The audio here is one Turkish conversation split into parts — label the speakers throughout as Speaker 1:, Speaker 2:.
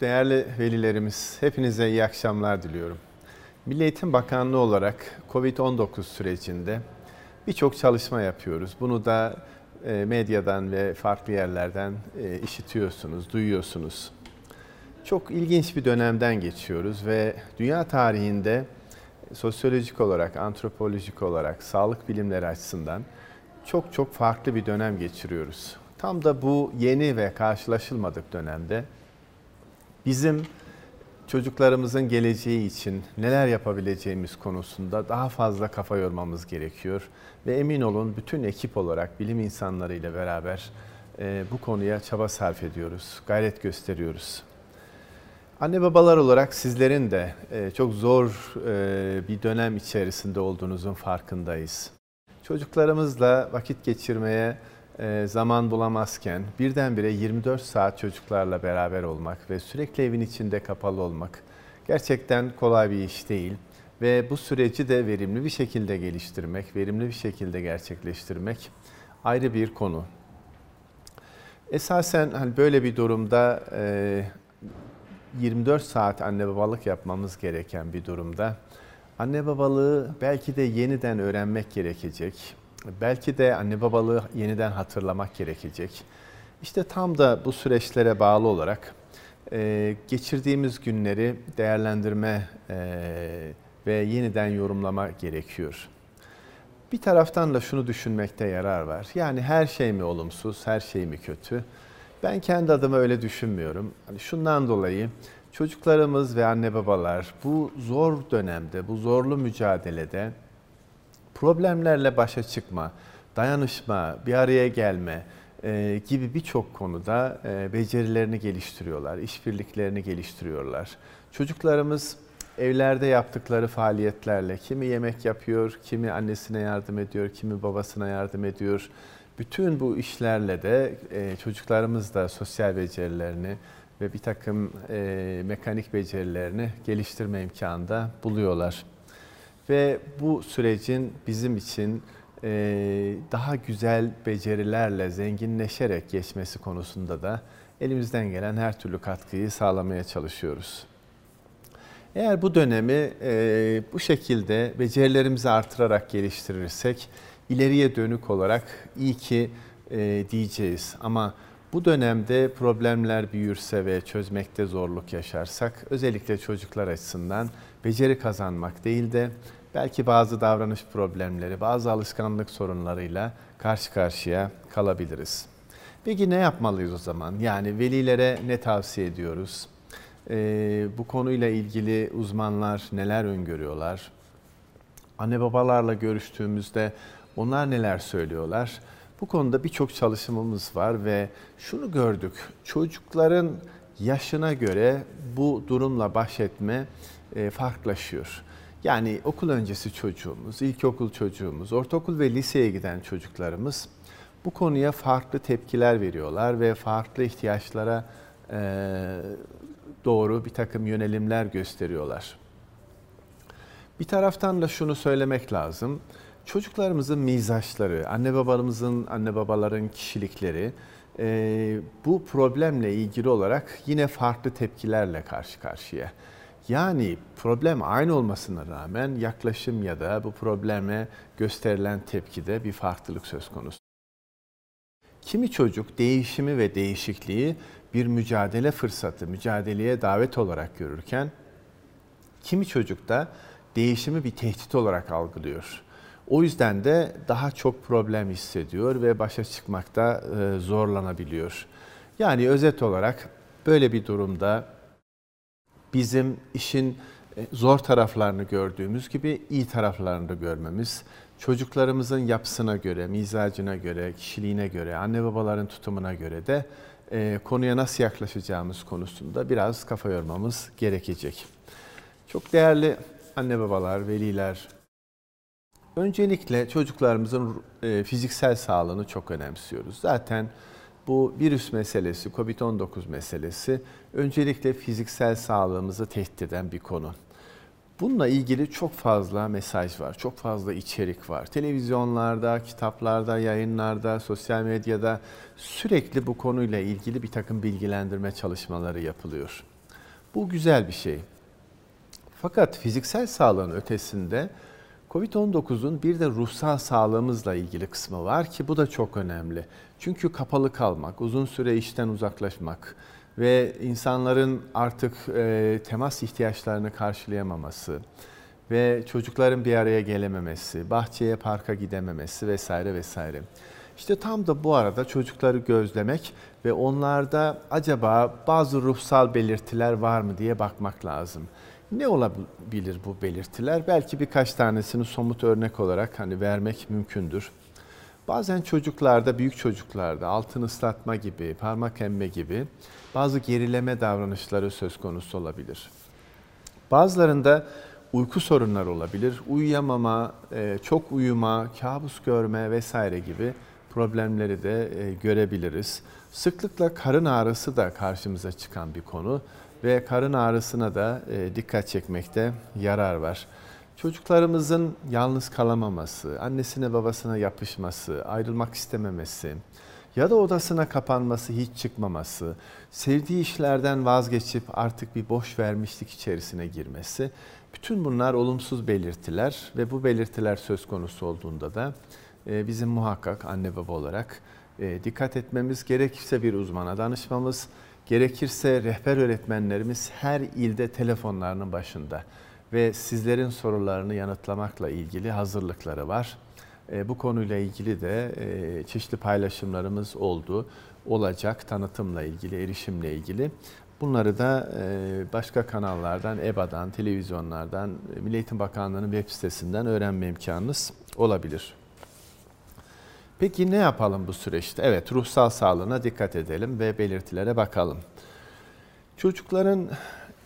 Speaker 1: Değerli velilerimiz, hepinize iyi akşamlar diliyorum. Milli Eğitim Bakanlığı olarak COVID-19 sürecinde birçok çalışma yapıyoruz. Bunu da e, medyadan ve farklı yerlerden e, işitiyorsunuz, duyuyorsunuz. Çok ilginç bir dönemden geçiyoruz ve dünya tarihinde sosyolojik olarak, antropolojik olarak, sağlık bilimleri açısından çok çok farklı bir dönem geçiriyoruz. Tam da bu yeni ve karşılaşılmadık dönemde bizim çocuklarımızın geleceği için neler yapabileceğimiz konusunda daha fazla kafa yormamız gerekiyor. Ve emin olun bütün ekip olarak bilim insanlarıyla beraber e, bu konuya çaba sarf ediyoruz, gayret gösteriyoruz. Anne babalar olarak sizlerin de e, çok zor e, bir dönem içerisinde olduğunuzun farkındayız. Çocuklarımızla vakit geçirmeye zaman bulamazken birdenbire 24 saat çocuklarla beraber olmak ve sürekli evin içinde kapalı olmak gerçekten kolay bir iş değil. Ve bu süreci de verimli bir şekilde geliştirmek, verimli bir şekilde gerçekleştirmek ayrı bir konu. Esasen hani böyle bir durumda 24 saat anne babalık yapmamız gereken bir durumda anne babalığı belki de yeniden öğrenmek gerekecek. Belki de anne babalığı yeniden hatırlamak gerekecek. İşte tam da bu süreçlere bağlı olarak e, geçirdiğimiz günleri değerlendirme e, ve yeniden yorumlama gerekiyor. Bir taraftan da şunu düşünmekte yarar var. Yani her şey mi olumsuz, her şey mi kötü? Ben kendi adıma öyle düşünmüyorum. Hani şundan dolayı çocuklarımız ve anne babalar bu zor dönemde, bu zorlu mücadelede problemlerle başa çıkma, dayanışma, bir araya gelme e, gibi birçok konuda e, becerilerini geliştiriyorlar, işbirliklerini geliştiriyorlar. Çocuklarımız evlerde yaptıkları faaliyetlerle kimi yemek yapıyor, kimi annesine yardım ediyor, kimi babasına yardım ediyor. Bütün bu işlerle de e, çocuklarımız da sosyal becerilerini ve bir takım e, mekanik becerilerini geliştirme imkanı da buluyorlar. Ve bu sürecin bizim için e, daha güzel becerilerle zenginleşerek geçmesi konusunda da elimizden gelen her türlü katkıyı sağlamaya çalışıyoruz. Eğer bu dönemi e, bu şekilde becerilerimizi artırarak geliştirirsek ileriye dönük olarak iyi ki e, diyeceğiz. Ama bu dönemde problemler büyürse ve çözmekte zorluk yaşarsak özellikle çocuklar açısından beceri kazanmak değil de belki bazı davranış problemleri, bazı alışkanlık sorunlarıyla karşı karşıya kalabiliriz. Peki ne yapmalıyız o zaman? Yani velilere ne tavsiye ediyoruz? Ee, bu konuyla ilgili uzmanlar neler öngörüyorlar? Anne babalarla görüştüğümüzde onlar neler söylüyorlar? Bu konuda birçok çalışmamız var ve şunu gördük. Çocukların yaşına göre bu durumla baş etme e, farklılaşıyor. Yani okul öncesi çocuğumuz, ilkokul çocuğumuz, ortaokul ve liseye giden çocuklarımız bu konuya farklı tepkiler veriyorlar ve farklı ihtiyaçlara e, doğru bir takım yönelimler gösteriyorlar. Bir taraftan da şunu söylemek lazım. Çocuklarımızın mizaçları, anne babalarımızın, anne babaların kişilikleri e, bu problemle ilgili olarak yine farklı tepkilerle karşı karşıya. Yani problem aynı olmasına rağmen yaklaşım ya da bu probleme gösterilen tepkide bir farklılık söz konusu. Kimi çocuk değişimi ve değişikliği bir mücadele fırsatı, mücadeleye davet olarak görürken kimi çocuk da değişimi bir tehdit olarak algılıyor. O yüzden de daha çok problem hissediyor ve başa çıkmakta zorlanabiliyor. Yani özet olarak böyle bir durumda bizim işin e, zor taraflarını gördüğümüz gibi iyi taraflarını da görmemiz, çocuklarımızın yapısına göre, mizacına göre, kişiliğine göre, anne babaların tutumuna göre de e, konuya nasıl yaklaşacağımız konusunda biraz kafa yormamız gerekecek. Çok değerli anne babalar, veliler, öncelikle çocuklarımızın e, fiziksel sağlığını çok önemsiyoruz. Zaten virüs meselesi, COVID-19 meselesi öncelikle fiziksel sağlığımızı tehdit eden bir konu. Bununla ilgili çok fazla mesaj var, çok fazla içerik var. Televizyonlarda, kitaplarda, yayınlarda, sosyal medyada sürekli bu konuyla ilgili bir takım bilgilendirme çalışmaları yapılıyor. Bu güzel bir şey. Fakat fiziksel sağlığın ötesinde Covid-19'un bir de ruhsal sağlığımızla ilgili kısmı var ki bu da çok önemli. Çünkü kapalı kalmak, uzun süre işten uzaklaşmak ve insanların artık e, temas ihtiyaçlarını karşılayamaması ve çocukların bir araya gelememesi, bahçeye, parka gidememesi vesaire vesaire. İşte tam da bu arada çocukları gözlemek ve onlarda acaba bazı ruhsal belirtiler var mı diye bakmak lazım. Ne olabilir bu belirtiler? Belki birkaç tanesini somut örnek olarak hani vermek mümkündür. Bazen çocuklarda, büyük çocuklarda altın ıslatma gibi, parmak emme gibi bazı gerileme davranışları söz konusu olabilir. Bazılarında uyku sorunları olabilir. Uyuyamama, e, çok uyuma, kabus görme vesaire gibi problemleri de e, görebiliriz. Sıklıkla karın ağrısı da karşımıza çıkan bir konu ve karın ağrısına da e, dikkat çekmekte yarar var. Çocuklarımızın yalnız kalamaması, annesine babasına yapışması, ayrılmak istememesi ya da odasına kapanması, hiç çıkmaması, sevdiği işlerden vazgeçip artık bir boş vermişlik içerisine girmesi, bütün bunlar olumsuz belirtiler ve bu belirtiler söz konusu olduğunda da e, bizim muhakkak anne baba olarak e, dikkat etmemiz, gerekirse bir uzmana danışmamız, gerekirse rehber öğretmenlerimiz her ilde telefonlarının başında ve sizlerin sorularını yanıtlamakla ilgili hazırlıkları var. E, bu konuyla ilgili de çeşitli paylaşımlarımız oldu, olacak tanıtımla ilgili, erişimle ilgili. Bunları da başka kanallardan, EBA'dan, televizyonlardan, Milli Eğitim Bakanlığı'nın web sitesinden öğrenme imkanınız olabilir. Peki ne yapalım bu süreçte? Evet, ruhsal sağlığına dikkat edelim ve belirtilere bakalım. Çocukların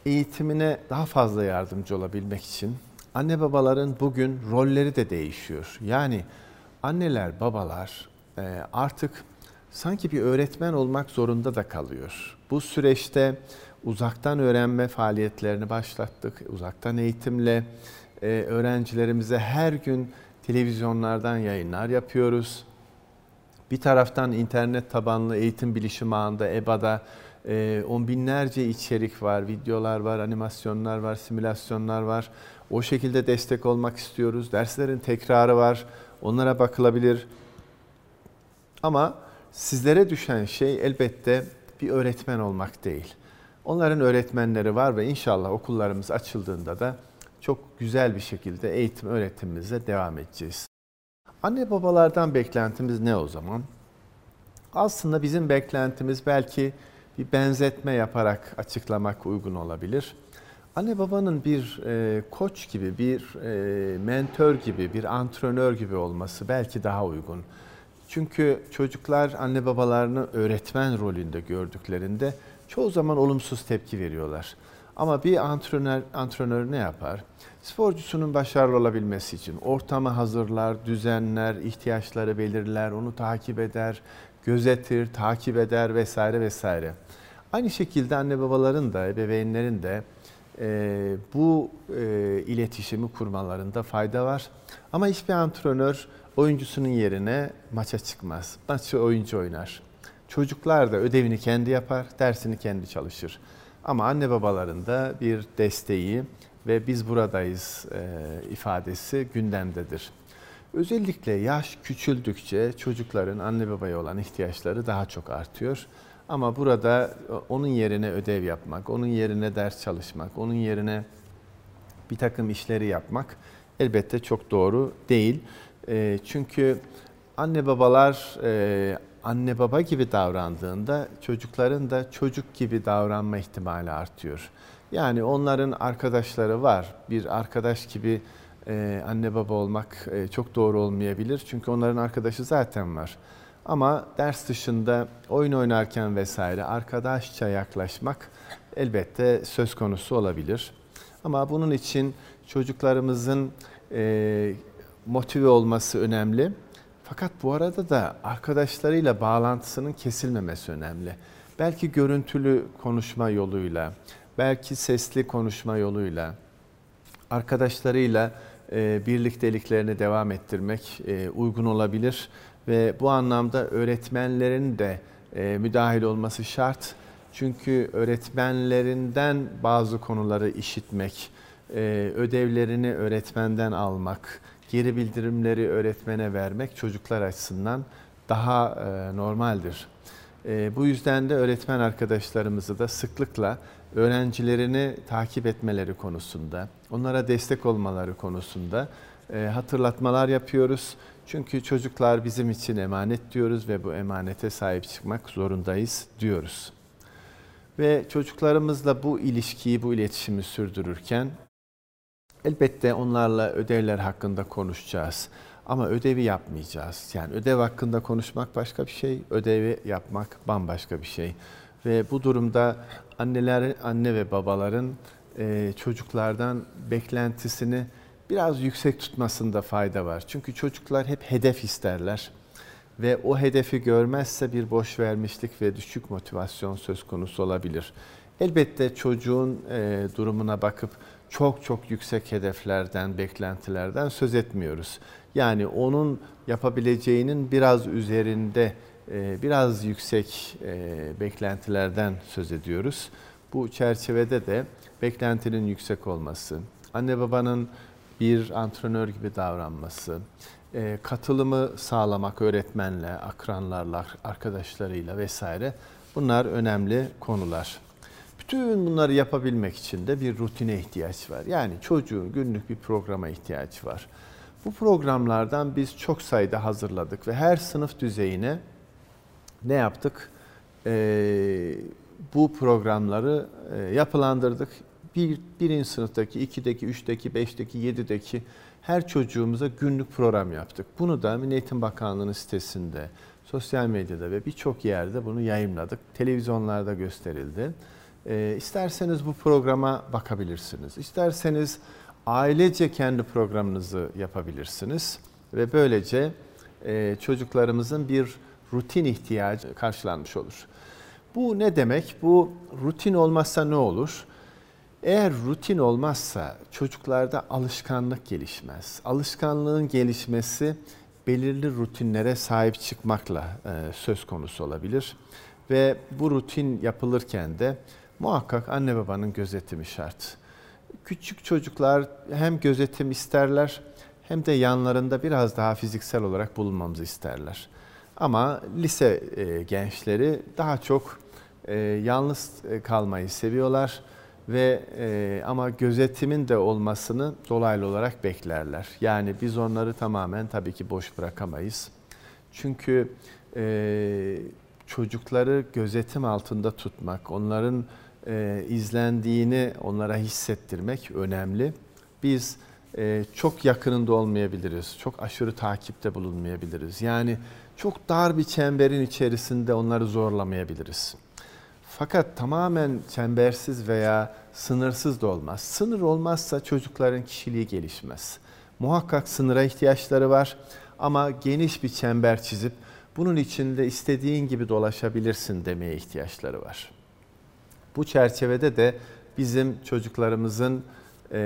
Speaker 1: eğitimine daha fazla yardımcı olabilmek için anne babaların bugün rolleri de değişiyor. Yani anneler, babalar e, artık sanki bir öğretmen olmak zorunda da kalıyor. Bu süreçte uzaktan öğrenme faaliyetlerini başlattık. Uzaktan eğitimle e, öğrencilerimize her gün televizyonlardan yayınlar yapıyoruz. Bir taraftan internet tabanlı eğitim bilişim ağında EBA'da e, on binlerce içerik var, videolar var, animasyonlar var, simülasyonlar var. O şekilde destek olmak istiyoruz. Derslerin tekrarı var. Onlara bakılabilir. Ama sizlere düşen şey elbette bir öğretmen olmak değil. Onların öğretmenleri var ve inşallah okullarımız açıldığında da çok güzel bir şekilde eğitim öğretimimize devam edeceğiz. Anne babalardan beklentimiz ne o zaman? Aslında bizim beklentimiz belki bir benzetme yaparak açıklamak uygun olabilir. Anne babanın bir e, koç gibi, bir e, mentor gibi, bir antrenör gibi olması belki daha uygun. Çünkü çocuklar anne babalarını öğretmen rolünde gördüklerinde çoğu zaman olumsuz tepki veriyorlar. Ama bir antrenör, antrenör ne yapar? Sporcusunun başarılı olabilmesi için ortamı hazırlar, düzenler, ihtiyaçları belirler, onu takip eder, gözetir, takip eder vesaire vesaire. Aynı şekilde anne babaların da, ebeveynlerin de e, bu e, iletişimi kurmalarında fayda var. Ama hiçbir antrenör oyuncusunun yerine maça çıkmaz. Maçı oyuncu oynar. Çocuklar da ödevini kendi yapar, dersini kendi çalışır. Ama anne babaların da bir desteği ve biz buradayız e, ifadesi gündemdedir. Özellikle yaş küçüldükçe çocukların anne babaya olan ihtiyaçları daha çok artıyor. Ama burada onun yerine ödev yapmak, onun yerine ders çalışmak, onun yerine bir takım işleri yapmak elbette çok doğru değil. E, çünkü anne babalar e, anne baba gibi davrandığında çocukların da çocuk gibi davranma ihtimali artıyor. Yani onların arkadaşları var. Bir arkadaş gibi e, anne baba olmak e, çok doğru olmayabilir. Çünkü onların arkadaşı zaten var. Ama ders dışında oyun oynarken vesaire arkadaşça yaklaşmak elbette söz konusu olabilir. Ama bunun için çocuklarımızın e, motive olması önemli. Fakat bu arada da arkadaşlarıyla bağlantısının kesilmemesi önemli. Belki görüntülü konuşma yoluyla, belki sesli konuşma yoluyla, arkadaşlarıyla e, birlikteliklerini devam ettirmek e, uygun olabilir ve bu anlamda öğretmenlerin de e, müdahil olması şart. Çünkü öğretmenlerinden bazı konuları işitmek, e, ödevlerini öğretmenden almak, geri bildirimleri öğretmene vermek çocuklar açısından daha e, normaldir. E, bu yüzden de öğretmen arkadaşlarımızı da sıklıkla öğrencilerini takip etmeleri konusunda, onlara destek olmaları konusunda hatırlatmalar yapıyoruz. Çünkü çocuklar bizim için emanet diyoruz ve bu emanete sahip çıkmak zorundayız diyoruz. Ve çocuklarımızla bu ilişkiyi, bu iletişimi sürdürürken elbette onlarla ödevler hakkında konuşacağız. Ama ödevi yapmayacağız. Yani ödev hakkında konuşmak başka bir şey, ödevi yapmak bambaşka bir şey. Ve bu durumda anneler, anne ve babaların e, çocuklardan beklentisini biraz yüksek tutmasında fayda var. Çünkü çocuklar hep hedef isterler ve o hedefi görmezse bir boş vermişlik ve düşük motivasyon söz konusu olabilir. Elbette çocuğun e, durumuna bakıp çok çok yüksek hedeflerden, beklentilerden söz etmiyoruz. Yani onun yapabileceğinin biraz üzerinde, e, biraz yüksek e, beklentilerden söz ediyoruz. Bu çerçevede de beklentinin yüksek olması, anne babanın bir antrenör gibi davranması, e, katılımı sağlamak öğretmenle, akranlarla, arkadaşlarıyla vesaire bunlar önemli konular. Bütün bunları yapabilmek için de bir rutine ihtiyaç var. Yani çocuğun günlük bir programa ihtiyaç var. Bu programlardan biz çok sayıda hazırladık ve her sınıf düzeyine ne yaptık? Ee, bu programları e, yapılandırdık bir, birinci sınıftaki, ikideki, üçteki, beşteki, yedideki her çocuğumuza günlük program yaptık. Bunu da Milli Eğitim Bakanlığı'nın sitesinde, sosyal medyada ve birçok yerde bunu yayınladık. Televizyonlarda gösterildi. E, isterseniz bu programa bakabilirsiniz. İsterseniz ailece kendi programınızı yapabilirsiniz. Ve böylece e, çocuklarımızın bir rutin ihtiyacı karşılanmış olur. Bu ne demek? Bu rutin olmazsa ne olur? Eğer rutin olmazsa çocuklarda alışkanlık gelişmez. Alışkanlığın gelişmesi belirli rutinlere sahip çıkmakla e, söz konusu olabilir. Ve bu rutin yapılırken de muhakkak anne babanın gözetimi şart. Küçük çocuklar hem gözetim isterler hem de yanlarında biraz daha fiziksel olarak bulunmamızı isterler. Ama lise e, gençleri daha çok e, yalnız kalmayı seviyorlar ve e, ama gözetimin de olmasını dolaylı olarak beklerler. Yani biz onları tamamen tabii ki boş bırakamayız. Çünkü e, çocukları gözetim altında tutmak, onların e, izlendiğini onlara hissettirmek önemli. Biz e, çok yakınında olmayabiliriz, çok aşırı takipte bulunmayabiliriz. Yani çok dar bir çemberin içerisinde onları zorlamayabiliriz. Fakat tamamen çembersiz veya sınırsız da olmaz. Sınır olmazsa çocukların kişiliği gelişmez. Muhakkak sınıra ihtiyaçları var ama geniş bir çember çizip bunun içinde istediğin gibi dolaşabilirsin demeye ihtiyaçları var. Bu çerçevede de bizim çocuklarımızın e,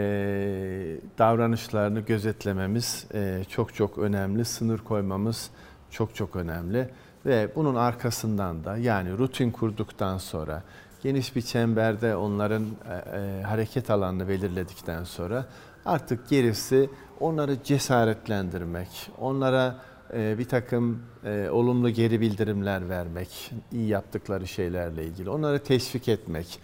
Speaker 1: davranışlarını gözetlememiz e, çok çok önemli. Sınır koymamız çok çok önemli. Ve bunun arkasından da yani rutin kurduktan sonra geniş bir çemberde onların e, hareket alanını belirledikten sonra artık gerisi onları cesaretlendirmek, onlara bir takım e, olumlu geri bildirimler vermek, iyi yaptıkları şeylerle ilgili, onları teşvik etmek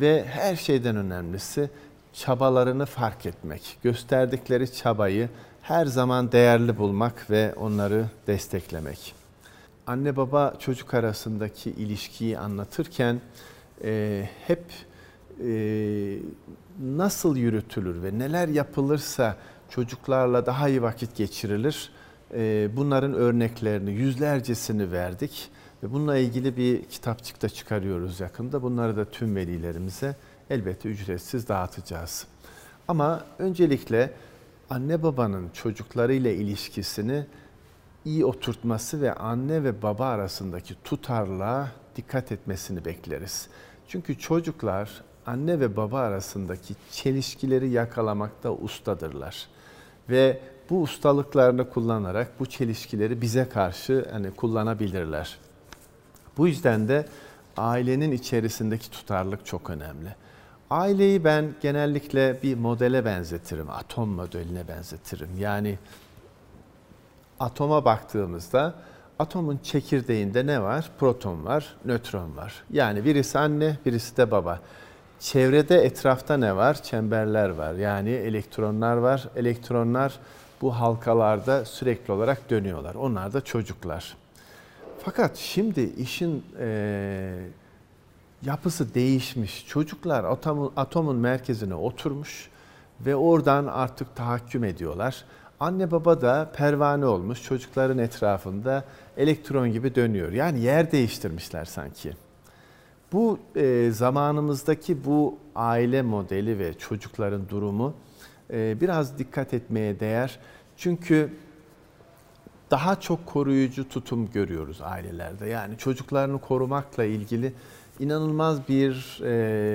Speaker 1: ve her şeyden önemlisi çabalarını fark etmek, gösterdikleri çabayı her zaman değerli bulmak ve onları desteklemek anne baba çocuk arasındaki ilişkiyi anlatırken e, hep e, nasıl yürütülür ve neler yapılırsa çocuklarla daha iyi vakit geçirilir. E, bunların örneklerini yüzlercesini verdik ve bununla ilgili bir kitapçıkta çıkarıyoruz yakında. Bunları da tüm velilerimize elbette ücretsiz dağıtacağız. Ama öncelikle anne babanın çocuklarıyla ilişkisini iyi oturtması ve anne ve baba arasındaki tutarlığa dikkat etmesini bekleriz. Çünkü çocuklar anne ve baba arasındaki çelişkileri yakalamakta ustadırlar. Ve bu ustalıklarını kullanarak bu çelişkileri bize karşı hani kullanabilirler. Bu yüzden de ailenin içerisindeki tutarlık çok önemli. Aileyi ben genellikle bir modele benzetirim, atom modeline benzetirim. Yani atoma baktığımızda atomun çekirdeğinde ne var? Proton var, nötron var. Yani birisi anne, birisi de baba. Çevrede etrafta ne var? Çemberler var. Yani elektronlar var. Elektronlar bu halkalarda sürekli olarak dönüyorlar. Onlar da çocuklar. Fakat şimdi işin e, yapısı değişmiş. Çocuklar atomun, atomun merkezine oturmuş ve oradan artık tahakküm ediyorlar. Anne baba da pervane olmuş çocukların etrafında elektron gibi dönüyor. Yani yer değiştirmişler sanki. Bu e, zamanımızdaki bu aile modeli ve çocukların durumu biraz dikkat etmeye değer. Çünkü daha çok koruyucu tutum görüyoruz ailelerde. Yani çocuklarını korumakla ilgili inanılmaz bir e,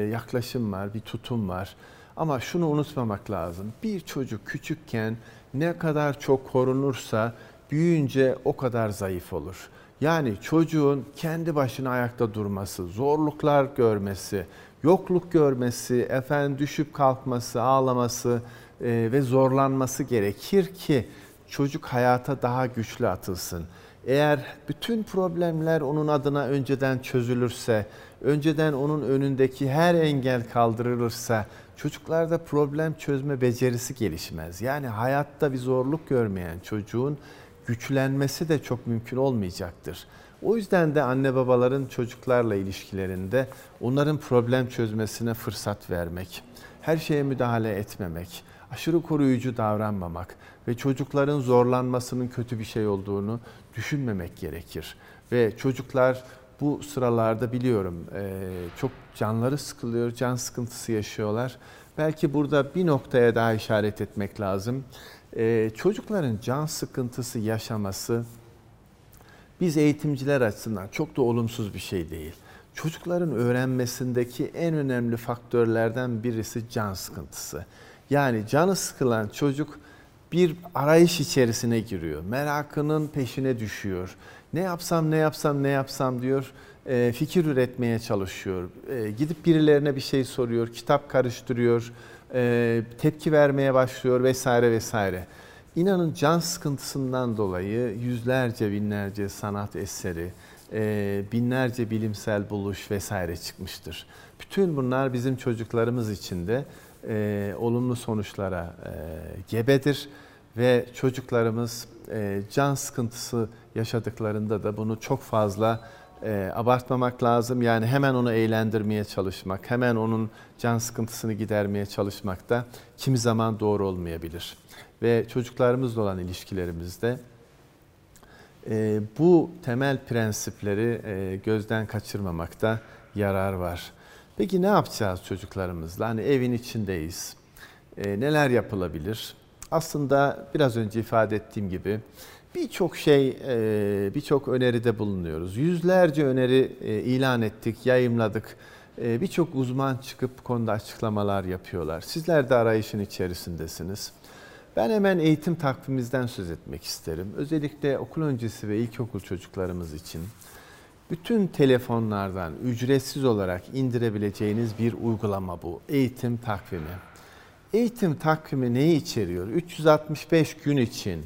Speaker 1: yaklaşım var, bir tutum var. Ama şunu unutmamak lazım. Bir çocuk küçükken ne kadar çok korunursa büyüyünce o kadar zayıf olur. Yani çocuğun kendi başına ayakta durması, zorluklar görmesi, yokluk görmesi, efendim düşüp kalkması, ağlaması e, ve zorlanması gerekir ki çocuk hayata daha güçlü atılsın. Eğer bütün problemler onun adına önceden çözülürse, önceden onun önündeki her engel kaldırılırsa çocuklarda problem çözme becerisi gelişmez. Yani hayatta bir zorluk görmeyen çocuğun güçlenmesi de çok mümkün olmayacaktır. O yüzden de anne babaların çocuklarla ilişkilerinde onların problem çözmesine fırsat vermek, her şeye müdahale etmemek, aşırı koruyucu davranmamak ve çocukların zorlanmasının kötü bir şey olduğunu düşünmemek gerekir. Ve çocuklar bu sıralarda biliyorum çok canları sıkılıyor, can sıkıntısı yaşıyorlar. Belki burada bir noktaya daha işaret etmek lazım. Çocukların can sıkıntısı yaşaması biz eğitimciler açısından çok da olumsuz bir şey değil. Çocukların öğrenmesindeki en önemli faktörlerden birisi can sıkıntısı. Yani canı sıkılan çocuk bir arayış içerisine giriyor. Merakının peşine düşüyor. Ne yapsam, ne yapsam, ne yapsam diyor. E, fikir üretmeye çalışıyor. E, gidip birilerine bir şey soruyor, kitap karıştırıyor, e, tepki vermeye başlıyor vesaire vesaire. İnanın can sıkıntısından dolayı yüzlerce, binlerce sanat eseri, e, binlerce bilimsel buluş vesaire çıkmıştır. Bütün bunlar bizim çocuklarımız için de e, olumlu sonuçlara e, gebedir ve çocuklarımız can sıkıntısı yaşadıklarında da bunu çok fazla e, abartmamak lazım. Yani hemen onu eğlendirmeye çalışmak, hemen onun can sıkıntısını gidermeye çalışmak da kimi zaman doğru olmayabilir. Ve çocuklarımızla olan ilişkilerimizde e, bu temel prensipleri e, gözden kaçırmamakta yarar var. Peki ne yapacağız çocuklarımızla? Hani evin içindeyiz. E, neler yapılabilir? Aslında biraz önce ifade ettiğim gibi birçok şey, e, birçok öneride bulunuyoruz. Yüzlerce öneri e, ilan ettik, yayımladık. E, birçok uzman çıkıp konuda açıklamalar yapıyorlar. Sizler de arayışın içerisindesiniz. Ben hemen eğitim takvimimizden söz etmek isterim. Özellikle okul öncesi ve ilkokul çocuklarımız için bütün telefonlardan ücretsiz olarak indirebileceğiniz bir uygulama bu. Eğitim takvimi. Eğitim takvimi neyi içeriyor? 365 gün için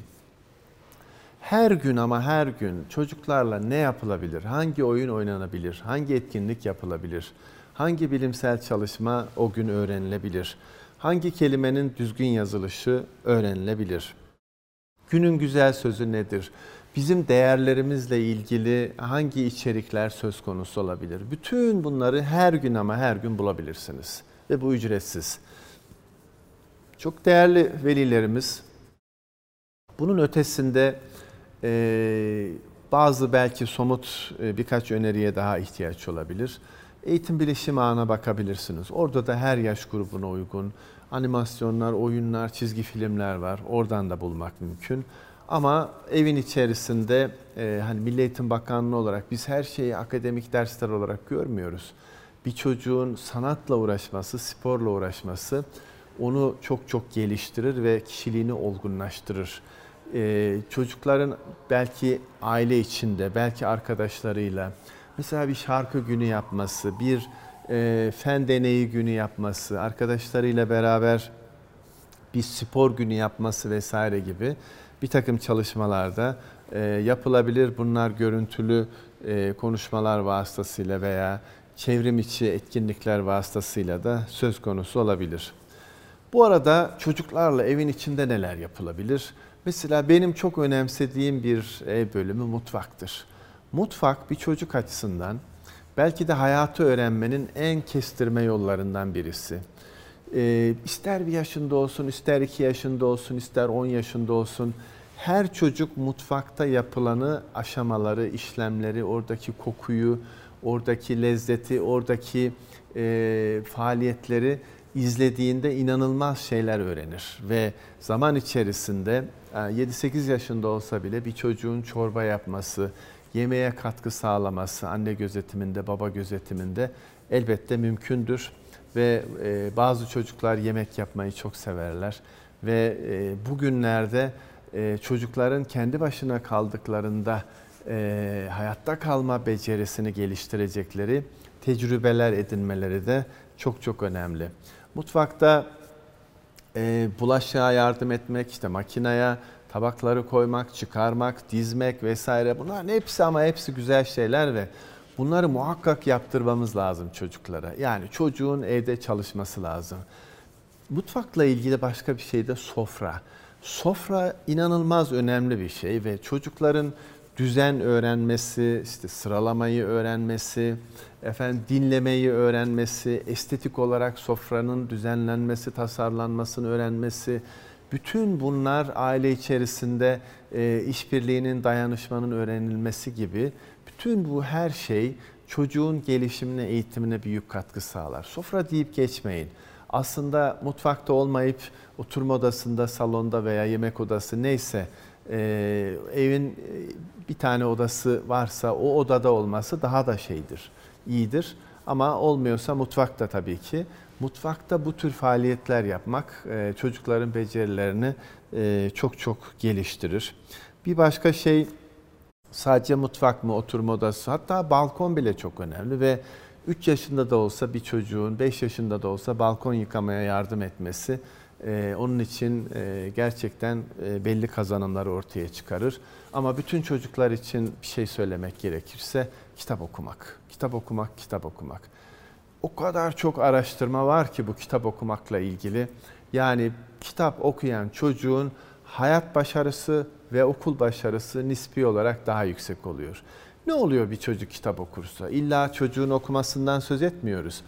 Speaker 1: her gün ama her gün çocuklarla ne yapılabilir? Hangi oyun oynanabilir? Hangi etkinlik yapılabilir? Hangi bilimsel çalışma o gün öğrenilebilir? Hangi kelimenin düzgün yazılışı öğrenilebilir? Günün güzel sözü nedir? bizim değerlerimizle ilgili hangi içerikler söz konusu olabilir? Bütün bunları her gün ama her gün bulabilirsiniz ve bu ücretsiz. Çok değerli velilerimiz bunun ötesinde e, bazı belki somut e, birkaç öneriye daha ihtiyaç olabilir. Eğitim bilişim ağına bakabilirsiniz. Orada da her yaş grubuna uygun animasyonlar, oyunlar, çizgi filmler var. Oradan da bulmak mümkün. Ama evin içerisinde e, hani Milli Eğitim Bakanlığı olarak biz her şeyi akademik dersler olarak görmüyoruz. Bir çocuğun sanatla uğraşması, sporla uğraşması onu çok çok geliştirir ve kişiliğini olgunlaştırır. Ee, çocukların belki aile içinde, belki arkadaşlarıyla Mesela bir şarkı günü yapması, bir e, fen deneyi günü yapması, arkadaşlarıyla beraber bir spor günü yapması vesaire gibi bir takım çalışmalarda e, yapılabilir. Bunlar görüntülü e, konuşmalar vasıtasıyla veya çevrim içi etkinlikler vasıtasıyla da söz konusu olabilir. Bu arada çocuklarla evin içinde neler yapılabilir? Mesela benim çok önemsediğim bir bölümü mutfaktır. Mutfak bir çocuk açısından belki de hayatı öğrenmenin en kestirme yollarından birisi. Ee, ister bir yaşında olsun, ister iki yaşında olsun, ister on yaşında olsun her çocuk mutfakta yapılanı, aşamaları, işlemleri, oradaki kokuyu, oradaki lezzeti, oradaki e, faaliyetleri izlediğinde inanılmaz şeyler öğrenir. Ve zaman içerisinde 7-8 e, yaşında olsa bile bir çocuğun çorba yapması, yemeğe katkı sağlaması anne gözetiminde, baba gözetiminde elbette mümkündür. Ve e, bazı çocuklar yemek yapmayı çok severler. Ve e, bugünlerde çocukların kendi başına kaldıklarında hayatta kalma becerisini geliştirecekleri tecrübeler edinmeleri de çok çok önemli. Mutfakta e, bulaşığa yardım etmek, işte makineye tabakları koymak, çıkarmak, dizmek vesaire bunlar hepsi ama hepsi güzel şeyler ve bunları muhakkak yaptırmamız lazım çocuklara. Yani çocuğun evde çalışması lazım. Mutfakla ilgili başka bir şey de sofra. Sofra inanılmaz önemli bir şey ve çocukların düzen öğrenmesi, işte sıralamayı öğrenmesi, efendim dinlemeyi öğrenmesi, estetik olarak sofranın düzenlenmesi, tasarlanmasını öğrenmesi, bütün bunlar aile içerisinde e, işbirliğinin, dayanışmanın öğrenilmesi gibi bütün bu her şey çocuğun gelişimine, eğitimine büyük katkı sağlar. Sofra deyip geçmeyin. Aslında mutfakta olmayıp oturma odasında, salonda veya yemek odası neyse e, evin e, bir tane odası varsa o odada olması daha da şeydir, iyidir. Ama olmuyorsa mutfakta tabii ki. Mutfakta bu tür faaliyetler yapmak e, çocukların becerilerini e, çok çok geliştirir. Bir başka şey sadece mutfak mı, oturma odası hatta balkon bile çok önemli ve 3 yaşında da olsa bir çocuğun 5 yaşında da olsa balkon yıkamaya yardım etmesi ee, onun için e, gerçekten e, belli kazanımları ortaya çıkarır. Ama bütün çocuklar için bir şey söylemek gerekirse kitap okumak. Kitap okumak, kitap okumak. O kadar çok araştırma var ki bu kitap okumakla ilgili. Yani kitap okuyan çocuğun hayat başarısı ve okul başarısı nispi olarak daha yüksek oluyor. Ne oluyor bir çocuk kitap okursa? İlla çocuğun okumasından söz etmiyoruz.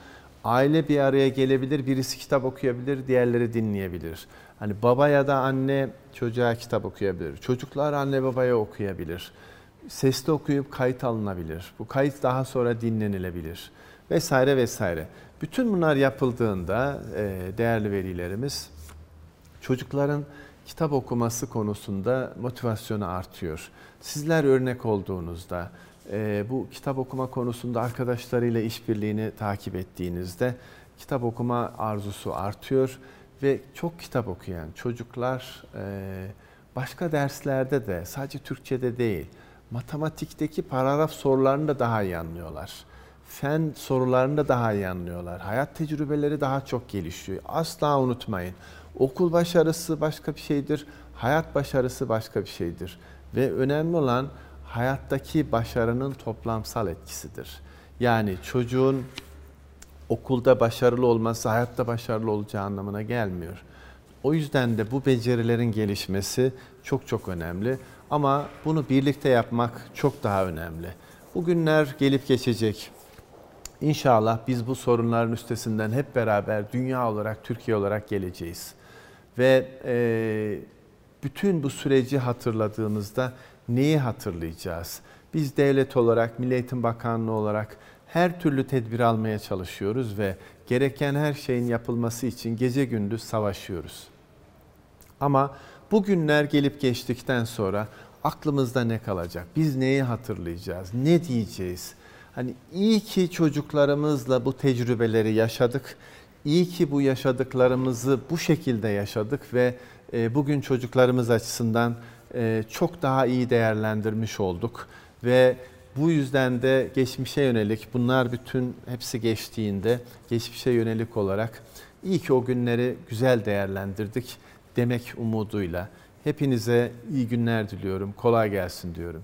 Speaker 1: Aile bir araya gelebilir, birisi kitap okuyabilir, diğerleri dinleyebilir. Hani baba ya da anne çocuğa kitap okuyabilir. Çocuklar anne babaya okuyabilir. Sesli okuyup kayıt alınabilir. Bu kayıt daha sonra dinlenilebilir. Vesaire vesaire. Bütün bunlar yapıldığında e, değerli velilerimiz çocukların kitap okuması konusunda motivasyonu artıyor. Sizler örnek olduğunuzda, e, bu kitap okuma konusunda arkadaşlarıyla işbirliğini takip ettiğinizde kitap okuma arzusu artıyor ve çok kitap okuyan çocuklar e, başka derslerde de sadece Türkçe'de değil matematikteki paragraf sorularını da daha iyi anlıyorlar. Fen sorularını da daha iyi anlıyorlar. Hayat tecrübeleri daha çok gelişiyor. Asla unutmayın. Okul başarısı başka bir şeydir. Hayat başarısı başka bir şeydir. Ve önemli olan hayattaki başarının toplamsal etkisidir. Yani çocuğun okulda başarılı olması hayatta başarılı olacağı anlamına gelmiyor. O yüzden de bu becerilerin gelişmesi çok çok önemli. Ama bunu birlikte yapmak çok daha önemli. Bugünler gelip geçecek. İnşallah biz bu sorunların üstesinden hep beraber dünya olarak, Türkiye olarak geleceğiz. Ve e, bütün bu süreci hatırladığımızda neyi hatırlayacağız? Biz devlet olarak, Milli Eğitim Bakanlığı olarak her türlü tedbir almaya çalışıyoruz ve gereken her şeyin yapılması için gece gündüz savaşıyoruz. Ama bu günler gelip geçtikten sonra aklımızda ne kalacak? Biz neyi hatırlayacağız? Ne diyeceğiz? Hani iyi ki çocuklarımızla bu tecrübeleri yaşadık. İyi ki bu yaşadıklarımızı bu şekilde yaşadık ve e, bugün çocuklarımız açısından e, çok daha iyi değerlendirmiş olduk ve Bu yüzden de geçmişe yönelik bunlar bütün hepsi geçtiğinde geçmişe yönelik olarak iyi ki o günleri güzel değerlendirdik demek umuduyla hepinize iyi günler diliyorum. Kolay gelsin diyorum.